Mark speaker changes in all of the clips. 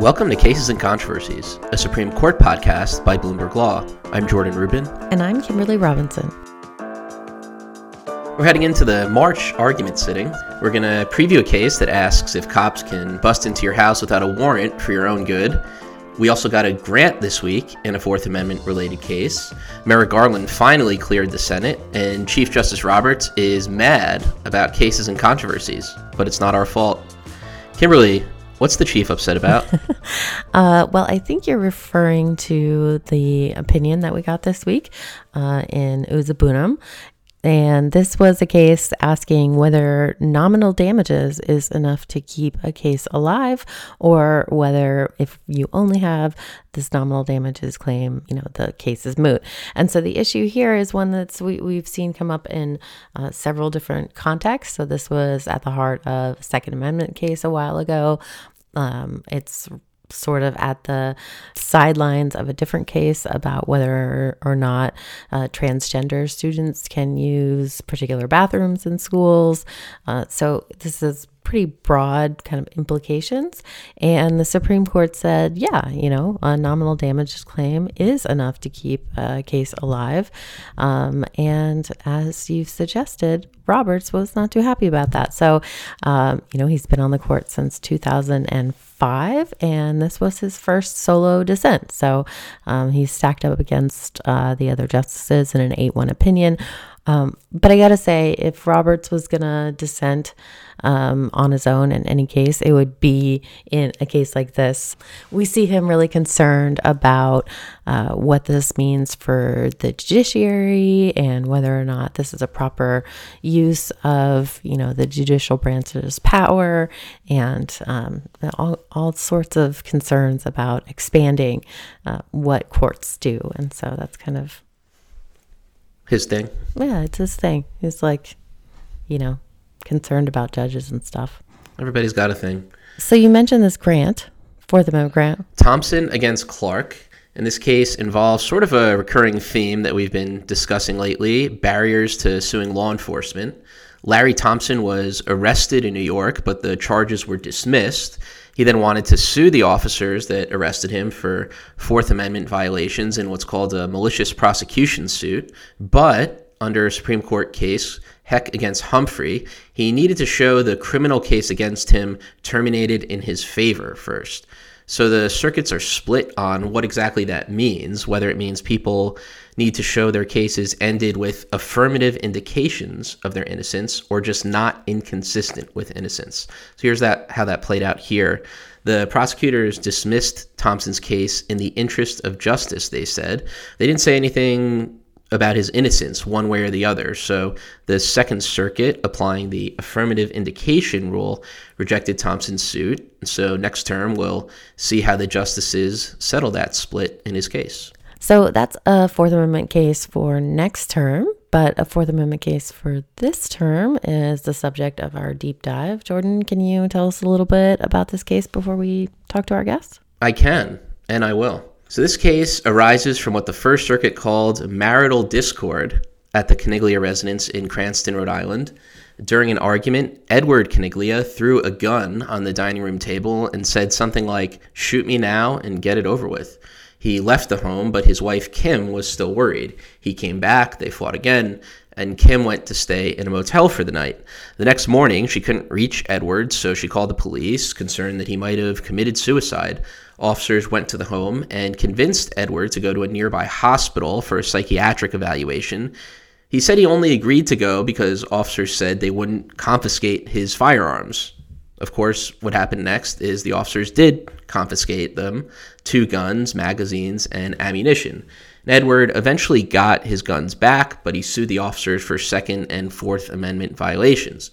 Speaker 1: Welcome to Cases and Controversies, a Supreme Court podcast by Bloomberg Law. I'm Jordan Rubin.
Speaker 2: And I'm Kimberly Robinson.
Speaker 1: We're heading into the March argument sitting. We're going to preview a case that asks if cops can bust into your house without a warrant for your own good. We also got a grant this week in a Fourth Amendment related case. Merrick Garland finally cleared the Senate, and Chief Justice Roberts is mad about cases and controversies, but it's not our fault. Kimberly, what's the chief upset about?
Speaker 2: uh, well, I think you're referring to the opinion that we got this week uh, in Uzuegbunam. And this was a case asking whether nominal damages is enough to keep a case alive, or whether if you only have this nominal damages claim, you know, the case is moot. And so the issue here is one that's we, we've seen come up in uh, several different contexts. So this was at the heart of a Second Amendment case a while ago. Um, it's sort of at the sidelines of a different case about whether or not uh, transgender students can use particular bathrooms in schools. Uh, so this is pretty broad kind of implications. And the Supreme Court said, yeah, you know, a nominal damages claim is enough to keep a case alive. Um, and as you've suggested, Roberts was not too happy about that. So, um, you know, he's been on the court since 2005, and this was his first solo dissent. So um, he's stacked up against uh, the other justices in an 8 1 opinion. Um, but I gotta say, if Roberts was gonna dissent um, on his own in any case, it would be in a case like this. We see him really concerned about uh, what this means for the judiciary and whether or not this is a proper use of, you know, the judicial branch's power and um, all, all sorts of concerns about expanding uh, what courts do. And so that's kind of
Speaker 1: his thing.
Speaker 2: Yeah, it's his thing. He's like, you know, concerned about judges and stuff.
Speaker 1: Everybody's got a thing.
Speaker 2: So you mentioned this grant, Fourth Amendment grant.
Speaker 1: Thompson against Clark. In this case, involves sort of a recurring theme that we've been discussing lately barriers to suing law enforcement. Larry Thompson was arrested in New York, but the charges were dismissed. He then wanted to sue the officers that arrested him for Fourth Amendment violations in what's called a malicious prosecution suit. But under a Supreme Court case, Heck against Humphrey, he needed to show the criminal case against him terminated in his favor first. So the circuits are split on what exactly that means, whether it means people need to show their cases ended with affirmative indications of their innocence or just not inconsistent with innocence. So here's that how that played out here. The prosecutors dismissed Thompson's case in the interest of justice, they said. They didn't say anything about his innocence one way or the other. So the Second Circuit, applying the affirmative indication rule, rejected Thompson's suit. So next term, we'll see how the justices settle that split in his case.
Speaker 2: So that's a Fourth Amendment case for next term, but a Fourth Amendment case for this term is the subject of our deep dive. Jordan, can you tell us a little bit about this case before we talk to our guests?
Speaker 1: I can, and I will. So this case arises from what the First Circuit called marital discord at the Caniglia residence in Cranston, Rhode Island. During an argument, Edward Caniglia threw a gun on the dining room table and said something like, Shoot me now and get it over with. He left the home, but his wife Kim was still worried. He came back, they fought again, and Kim went to stay in a motel for the night. The next morning, she couldn't reach Edward, so she called the police, concerned that he might have committed suicide. Officers went to the home and convinced Edward to go to a nearby hospital for a psychiatric evaluation. He said he only agreed to go because officers said they wouldn't confiscate his firearms. Of course, what happened next is the officers did confiscate them two guns, magazines, and ammunition. And Edward eventually got his guns back, but he sued the officers for Second and Fourth Amendment violations.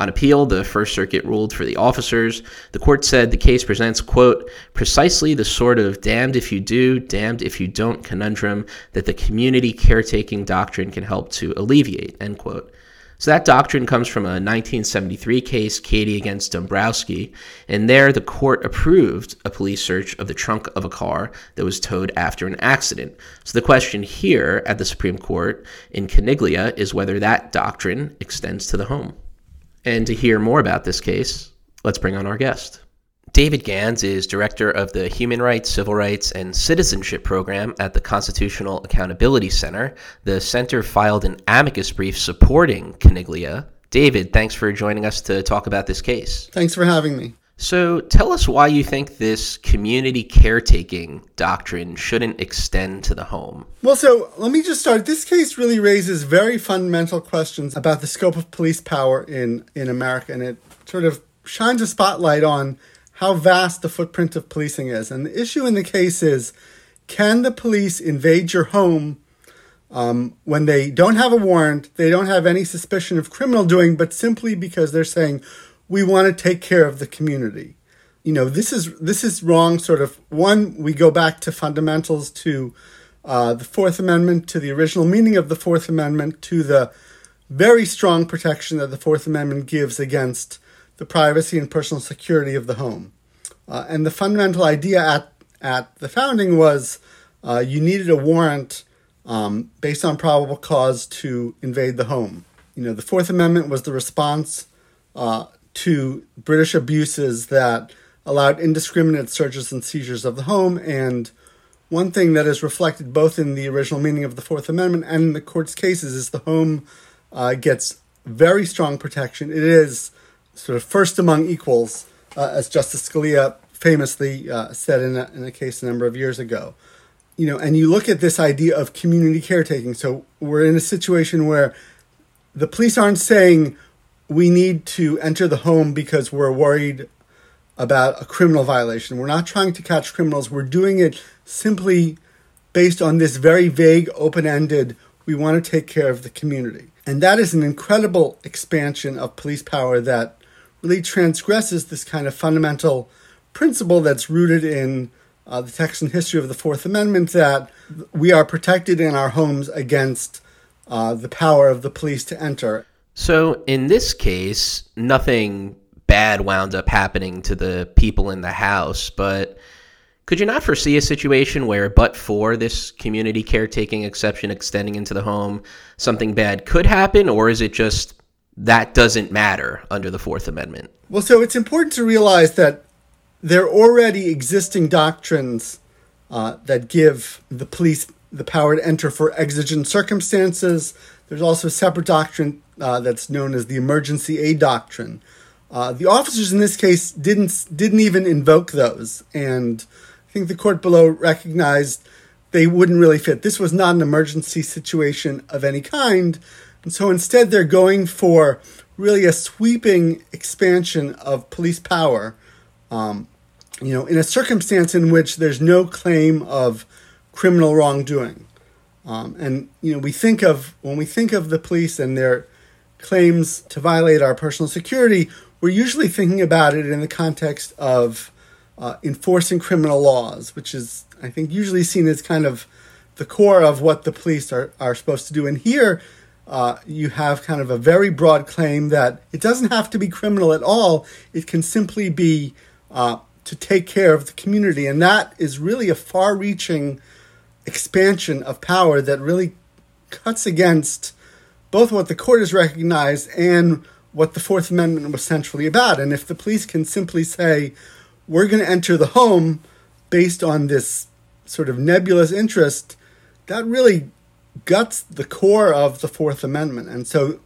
Speaker 1: On appeal, the First Circuit ruled for the officers. The court said the case presents, quote, precisely the sort of damned if you do, damned if you don't conundrum that the community caretaking doctrine can help to alleviate, end quote. So that doctrine comes from a 1973 case, Cady against Dombrowski, and there the court approved a police search of the trunk of a car that was towed after an accident. So the question here at the Supreme Court in Caniglia is whether that doctrine extends to the home. And to hear more about this case, let's bring on our guest. David Gans is director of the Human Rights, Civil Rights, and Citizenship Program at the Constitutional Accountability Center. The center filed an amicus brief supporting Caniglia. David, thanks for joining us to talk about this case.
Speaker 3: Thanks for having me.
Speaker 1: So, tell us why you think this community caretaking doctrine shouldn't extend to the home.
Speaker 3: Well, so let me just start. This case really raises very fundamental questions about the scope of police power in, in America, and it sort of shines a spotlight on how vast the footprint of policing is. And the issue in the case is can the police invade your home um, when they don't have a warrant, they don't have any suspicion of criminal doing, but simply because they're saying, we want to take care of the community. You know, this is this is wrong. Sort of one, we go back to fundamentals, to uh, the Fourth Amendment, to the original meaning of the Fourth Amendment, to the very strong protection that the Fourth Amendment gives against the privacy and personal security of the home. Uh, and the fundamental idea at, at the founding was uh, you needed a warrant um, based on probable cause to invade the home. You know, the Fourth Amendment was the response uh, to British abuses that allowed indiscriminate searches and seizures of the home. And one thing that is reflected both in the original meaning of the Fourth Amendment and in the court's cases is the home uh, gets very strong protection. It is sort of first among equals, uh, as Justice Scalia famously uh, said in a, in a case a number of years ago. You know, and you look at this idea of community caretaking. So we're in a situation where the police aren't saying we need to enter the home because we're worried about a criminal violation. We're not trying to catch criminals. We're doing it simply based on this very vague, open ended, we want to take care of the community. And that is an incredible expansion of police power that really transgresses this kind of fundamental principle that's rooted in uh, the text and history of the Fourth Amendment that we are protected in our homes against uh, the power of the police to enter.
Speaker 1: So, in this case, nothing bad wound up happening to the people in the house, but could you not foresee a situation where, but for this community caretaking exception extending into the home, something bad could happen, or is it just that doesn't matter under the Fourth Amendment.
Speaker 3: Well, so it's important to realize that there are already existing doctrines uh, that give the police the power to enter for exigent circumstances. There's also a separate doctrine uh, that's known as the emergency aid doctrine. Uh, the officers in this case didn't didn't even invoke those, and I think the court below recognized they wouldn't really fit. This was not an emergency situation of any kind. And so instead, they're going for really a sweeping expansion of police power, um, you know, in a circumstance in which there's no claim of criminal wrongdoing. Um, and, you know, we think of, when we think of the police and their claims to violate our personal security, we're usually thinking about it in the context of uh, enforcing criminal laws, which is, I think, usually seen as kind of the core of what the police are, are supposed to do. And here, uh, you have kind of a very broad claim that it doesn't have to be criminal at all. It can simply be uh, to take care of the community. And that is really a far reaching expansion of power that really cuts against both what the court has recognized and what the Fourth Amendment was centrally about. And if the police can simply say, we're going to enter the home based on this sort of nebulous interest, that really guts the core of the Fourth Amendment. And so,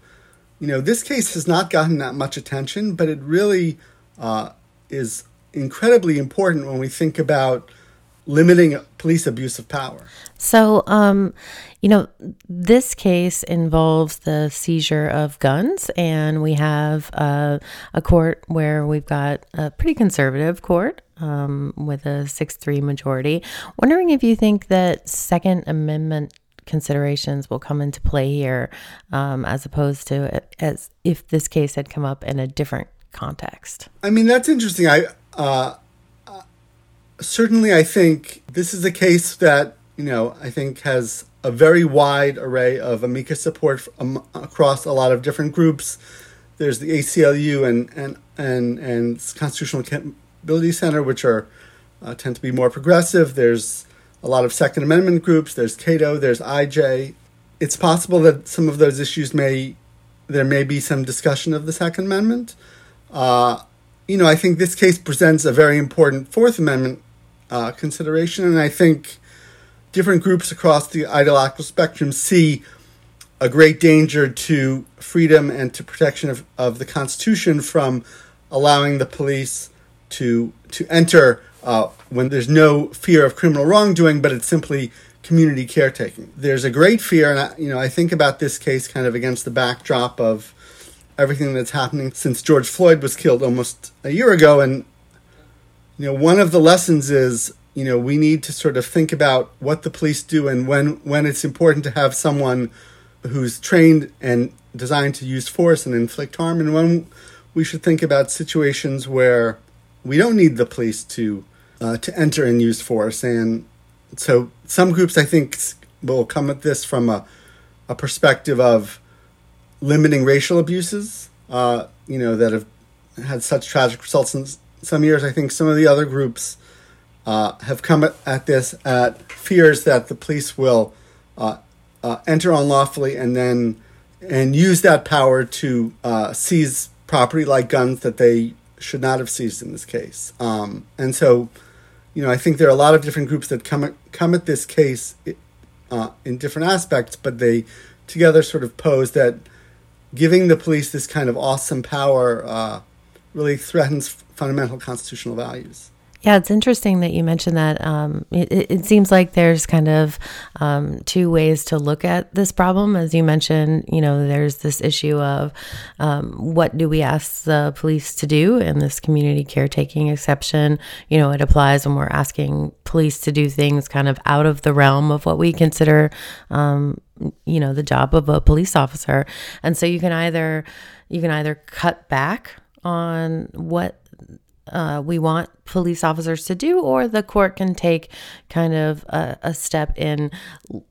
Speaker 3: you know, this case has not gotten that much attention, but it really uh, is incredibly important when we think about limiting police abuse of power.
Speaker 2: So, um, you know, this case involves the seizure of guns, and we have uh, a court where we've got a pretty conservative court um, with a 6 3 majority. Wondering if you think that Second Amendment considerations will come into play here, um, as opposed to as if this case had come up in a different context.
Speaker 3: I mean, that's interesting. I uh, uh, certainly I think this is a case that you know I think has a very wide array of amicus support um, across a lot of different groups. There's the ACLU and and and and Constitutional Accountability Center, which are uh, tend to be more progressive. There's a lot of Second Amendment groups. There's Cato, there's IJ. It's possible that some of those issues may, there may be some discussion of the Second Amendment. Uh, you know, I think this case presents a very important Fourth Amendment uh, consideration, and I think different groups across the ideological spectrum see a great danger to freedom and to protection of, of the Constitution from allowing the police to to enter uh, when there's no fear of criminal wrongdoing, but it's simply community caretaking. There's a great fear, and I, you know I think about this case kind of against the backdrop of everything that's happening since George Floyd was killed almost a year ago, and you know one of the lessons is you know we need to sort of think about what the police do and when when it's important to have someone who's trained and designed to use force and inflict harm, and when we should think about situations where we don't need the police to uh, to enter and use force. And so some groups, I think, will come at this from a, a perspective of limiting racial abuses, uh, you know, that have had such tragic results some years. I think some of the other groups uh, have come at, at, this at fears that the police will uh, uh enter unlawfully and then and use that power to uh, seize property like guns that they should not have seized in this case. Um, and so, you know, I think there are a lot of different groups that come at, come at this case uh, in different aspects, but they together sort of pose that giving the police this kind of awesome power uh, really threatens fundamental constitutional values.
Speaker 2: Yeah, it's interesting that you mentioned that. Um, it, it, seems like there's kind of um, two ways to look at this problem. As you mentioned, you know, there's this issue of um, what do we ask the police to do in this community caretaking exception. You know, it applies when we're asking police to do things kind of out of the realm of what we consider, um, you know, the job of a police officer. And so you can either you can either cut back on what uh, we want police officers to do, or the court can take kind of a, a step in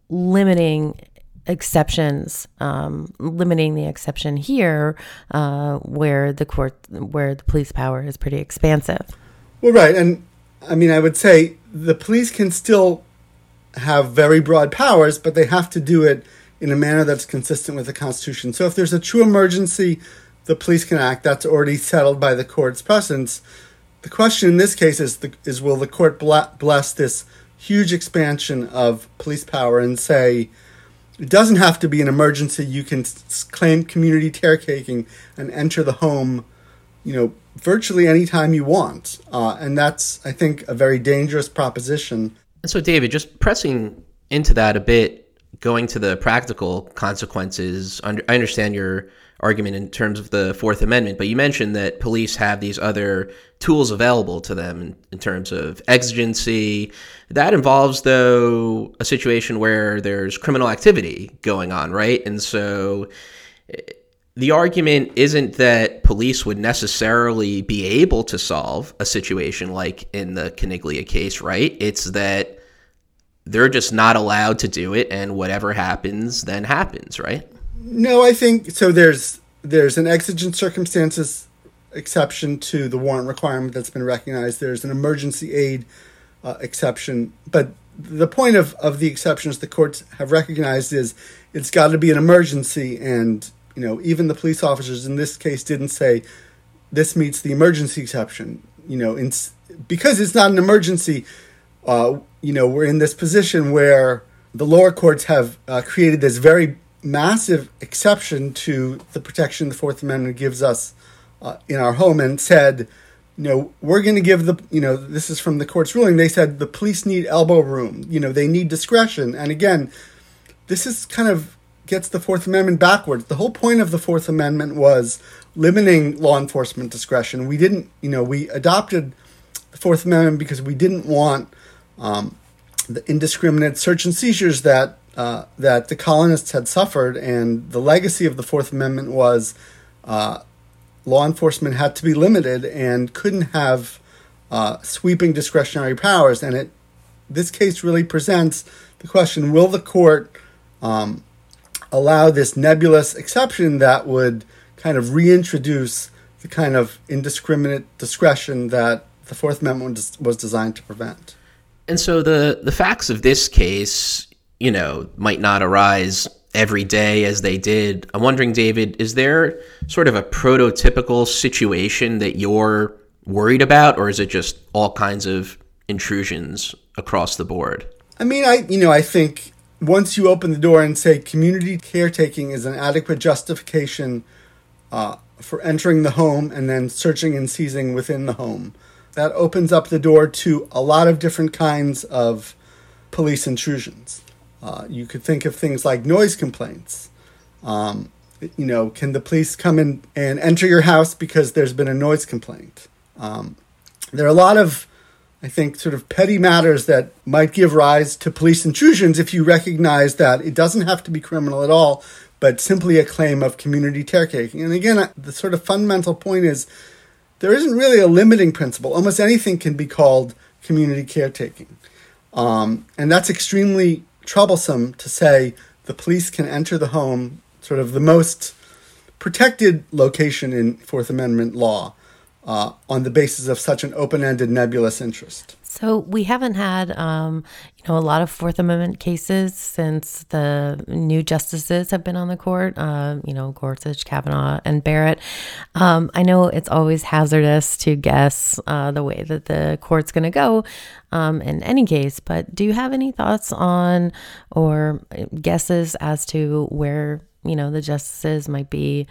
Speaker 2: limiting exceptions, um, limiting the exception here, uh, where the court, where the police power is pretty expansive.
Speaker 3: Well, right, and I mean, I would say the police can still have very broad powers, but they have to do it in a manner that's consistent with the Constitution. So, if there's a true emergency the police can act. That's already settled by the court's precedents. The question in this case is, the, is will the court bless this huge expansion of police power and say it doesn't have to be an emergency. You can claim community caretaking and enter the home, you know, virtually anytime you want. Uh, and that's, I think, a very dangerous proposition.
Speaker 1: And so, David, just pressing into that a bit, going to the practical consequences. I understand your argument in terms of the Fourth Amendment, but you mentioned that police have these other tools available to them in, in, terms of exigency. That involves, though, a situation where there's criminal activity going on, right? And so eh, the argument isn't that police would necessarily be able to solve a situation like in the Caniglia case, right? It's that they're just not allowed to do it, and whatever happens, then happens, right?
Speaker 3: No, I think so. There's there's an exigent circumstances exception to the warrant requirement that's been recognized. There's an emergency aid uh, exception, but the point of, of the exceptions the courts have recognized is it's got to be an emergency, and you know even the police officers in this case didn't say this meets the emergency exception. You know, in, because it's not an emergency. Uh, you know, we're in this position where the lower courts have uh, created this very massive exception to the protection the Fourth Amendment gives us uh, in our home and said, you know, we're going to give the, you know, this is from the court's ruling. They said the police need elbow room. You know, they need discretion. And again, this is kind of gets the Fourth Amendment backwards. The whole point of the Fourth Amendment was limiting law enforcement discretion. We didn't, you know, we adopted the Fourth Amendment because we didn't want um, the indiscriminate search and seizures that uh, that the colonists had suffered, and the legacy of the Fourth Amendment was uh, law enforcement had to be limited and couldn't have uh, sweeping discretionary powers. And it this case really presents the question: Will the court um, allow this nebulous exception that would kind of reintroduce the kind of indiscriminate discretion that the Fourth Amendment was designed to prevent?
Speaker 1: And so the the facts of this case, you know, might not arise every day as they did. I'm wondering, David, is there sort of a prototypical situation that you're worried about, or is it just all kinds of intrusions across the board?
Speaker 3: I mean, I you know, I think once you open the door and say community caretaking is an adequate justification uh, for entering the home and then searching and seizing within the home, that opens up the door to a lot of different kinds of police intrusions. Uh, you could think of things like noise complaints. Um, you know, can the police come in and enter your house because there's been a noise complaint? Um, there are a lot of, I think, sort of petty matters that might give rise to police intrusions if you recognize that it doesn't have to be criminal at all, but simply a claim of community caretaking. And again, the sort of fundamental point is there isn't really a limiting principle. Almost anything can be called community caretaking. Um, and that's extremely troublesome to say the police can enter the home, sort of the most protected location in Fourth Amendment law, uh, on the basis of such an open-ended, nebulous interest.
Speaker 2: So we haven't had, um, you know, a lot of Fourth Amendment cases since the new justices have been on the court. Uh, you know, Gorsuch, Kavanaugh, and Barrett. Um, I know it's always hazardous to guess uh, the way that the court's going to go um, in any case. But do you have any thoughts on or guesses as to where you know the justices might be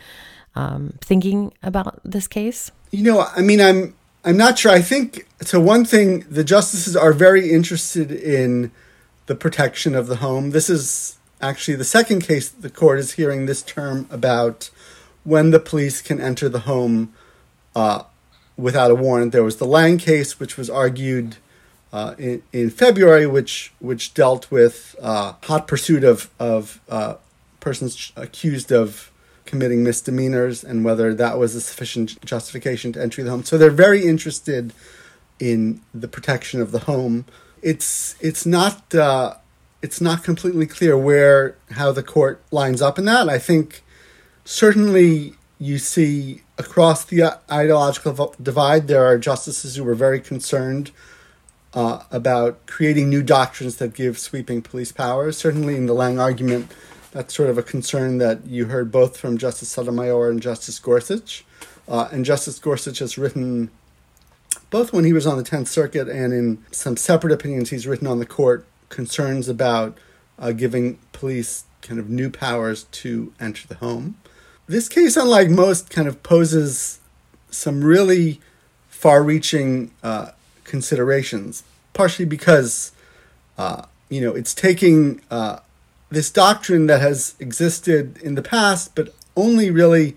Speaker 2: um, thinking about this case?
Speaker 3: You know, I mean, I'm I'm not sure. I think so. One thing, the justices are very interested in the protection of the home. This is actually the second case the court is hearing this term about when the police can enter the home uh, without a warrant. There was the Lange case, which was argued uh, in, in February, which which dealt with uh, hot pursuit of of uh, persons accused of committing misdemeanors and whether that was a sufficient justification to entry the home. So they're very interested in the protection of the home. It's it's not uh, it's not completely clear where how the court lines up in that. I think certainly you see across the ideological divide there are justices who were very concerned uh, about creating new doctrines that give sweeping police powers. Certainly in the Lange argument that's sort of a concern that you heard both from Justice Sotomayor and Justice Gorsuch. Uh, and Justice Gorsuch has written, both when he was on the Tenth Circuit and in some separate opinions he's written on the court, concerns about uh, giving police kind of new powers to enter the home. This case, unlike most, kind of poses some really far reaching uh, considerations, partially because, uh, you know, it's taking uh, this doctrine that has existed in the past, but only really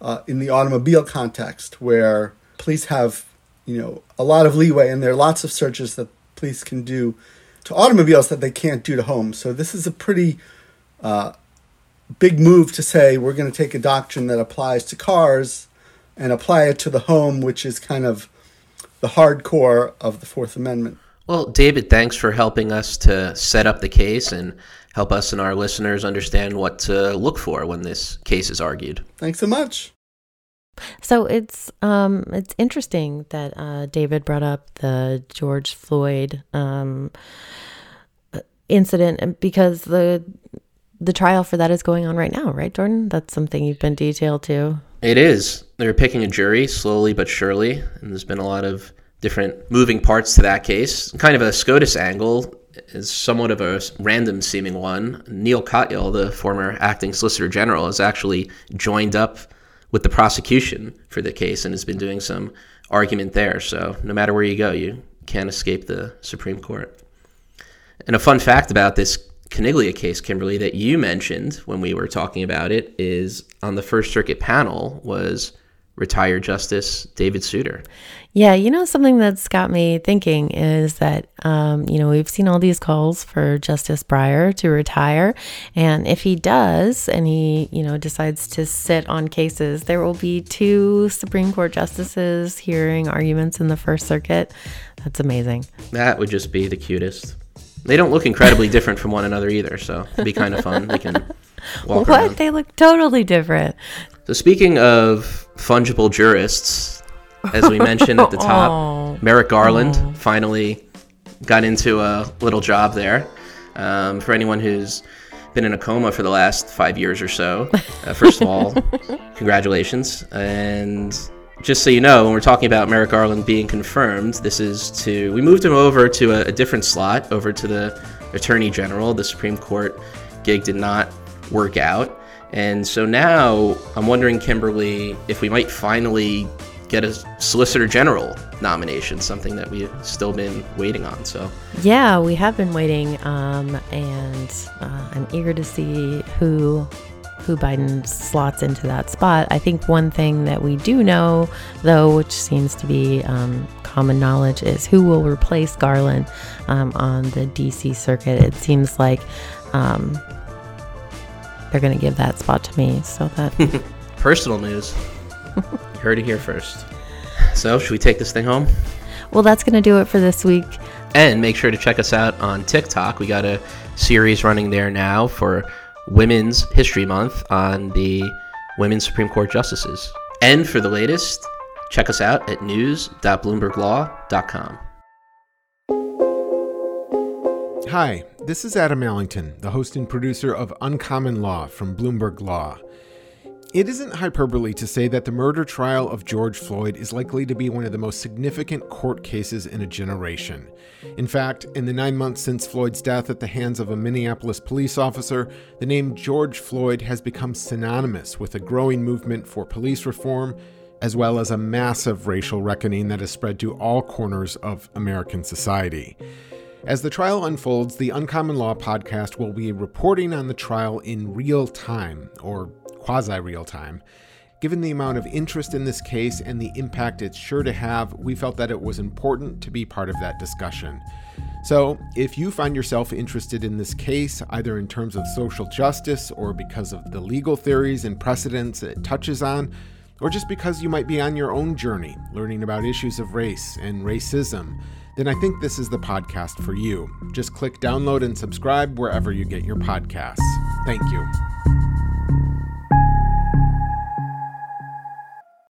Speaker 3: uh, in the automobile context, where police have you know a lot of leeway, and there are lots of searches that police can do to automobiles that they can't do to homes. So this is a pretty uh, big move to say we're going to take a doctrine that applies to cars and apply it to the home, which is kind of the hardcore of the Fourth Amendment.
Speaker 1: Well, David, thanks for helping us to set up the case and help us and our listeners understand what to look for when this case is argued.
Speaker 3: Thanks so much.
Speaker 2: So it's um, it's interesting that uh, David brought up the George Floyd um, incident because the the trial for that is going on right now, right, Jordan? That's something you've been detailed to.
Speaker 1: It is. They're picking a jury slowly but surely, and there's been a lot of different moving parts to that case. Kind of a SCOTUS angle is somewhat of a random seeming one. Neil Katyal, the former acting Solicitor General, has actually joined up with the prosecution for the case and has been doing some argument there. So no matter where you go, you can't escape the Supreme Court. And a fun fact about this Caniglia case, Kimberly, that you mentioned when we were talking about it, is on the First Circuit panel was retired Justice David Souter.
Speaker 2: Yeah, you know, something that's got me thinking is that, um, you know, we've seen all these calls for Justice Breyer to retire. And if he does and he, you know, decides to sit on cases, there will be two Supreme Court justices hearing arguments in the First Circuit. That's amazing.
Speaker 1: That would just be the cutest. They don't look incredibly different from one another either, so it'd be kind of fun. They can walk
Speaker 2: what?
Speaker 1: around.
Speaker 2: They look totally different.
Speaker 1: So speaking of fungible jurists, as we mentioned at the top,
Speaker 2: Oh.
Speaker 1: Merrick Garland
Speaker 2: Oh.
Speaker 1: finally got into a little job there. Um, for anyone who's been in a coma for the last five years or so, uh, first of all, congratulations. And just so you know, when we're talking about Merrick Garland being confirmed, this is to we moved him over to a, a different slot, over to the Attorney General. The Supreme Court gig did not work out. And so now I'm wondering, Kimberly, if we might finally get a Solicitor General nomination, something that we've still been waiting on. So,
Speaker 2: yeah, we have been waiting, um, and uh, I'm eager to see who who Biden slots into that spot. I think one thing that we do know, though, which seems to be um, common knowledge, is who will replace Garland um, on the DC circuit. It seems like um, they're going to give that spot to me. So that
Speaker 1: personal news. you heard it here first. So, should we take this thing home?
Speaker 2: Well, that's going to do it for this week.
Speaker 1: And make sure to check us out on TikTok. We got a series running there now for Women's History Month on the Women's Supreme Court Justices. And for the latest, check us out at news.bloomberglaw.com.
Speaker 4: Hi, this is Adam Allington, the host and producer of Uncommon Law from Bloomberg Law. It isn't hyperbole to say that the murder trial of George Floyd is likely to be one of the most significant court cases in a generation. In fact, in the nine months since Floyd's death at the hands of a Minneapolis police officer, the name George Floyd has become synonymous with a growing movement for police reform, as well as a massive racial reckoning that has spread to all corners of American society. As the trial unfolds, the Uncommon Law podcast will be reporting on the trial in real time, or quasi real time. Given the amount of interest in this case and the impact it's sure to have, we felt that it was important to be part of that discussion. So, if you find yourself interested in this case, either in terms of social justice or because of the legal theories and precedents it touches on, or just because you might be on your own journey learning about issues of race and racism, then I think this is the podcast for you. Just click download and subscribe wherever you get your podcasts. Thank you.